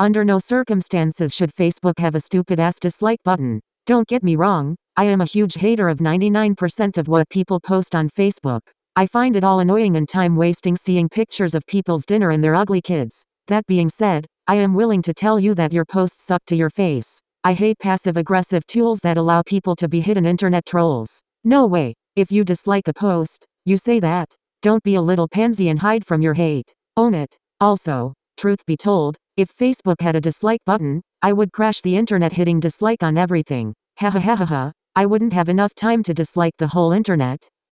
Under no circumstances should Facebook have a stupid ass dislike button. Don't get me wrong, I am a huge hater of 99% of what people post on Facebook. I find it all annoying and time wasting seeing pictures of people's dinner and their ugly kids. That being said, I am willing to tell you that your posts suck to your face. I hate passive aggressive tools that allow people to be hidden internet trolls. No way. If you dislike a post, you say that. Don't be a little pansy and hide from your hate. Own it. Also, truth be told, if Facebook had a dislike button, I would crash the internet hitting dislike on everything. Ha ha ha ha ha. I wouldn't have enough time to dislike the whole internet.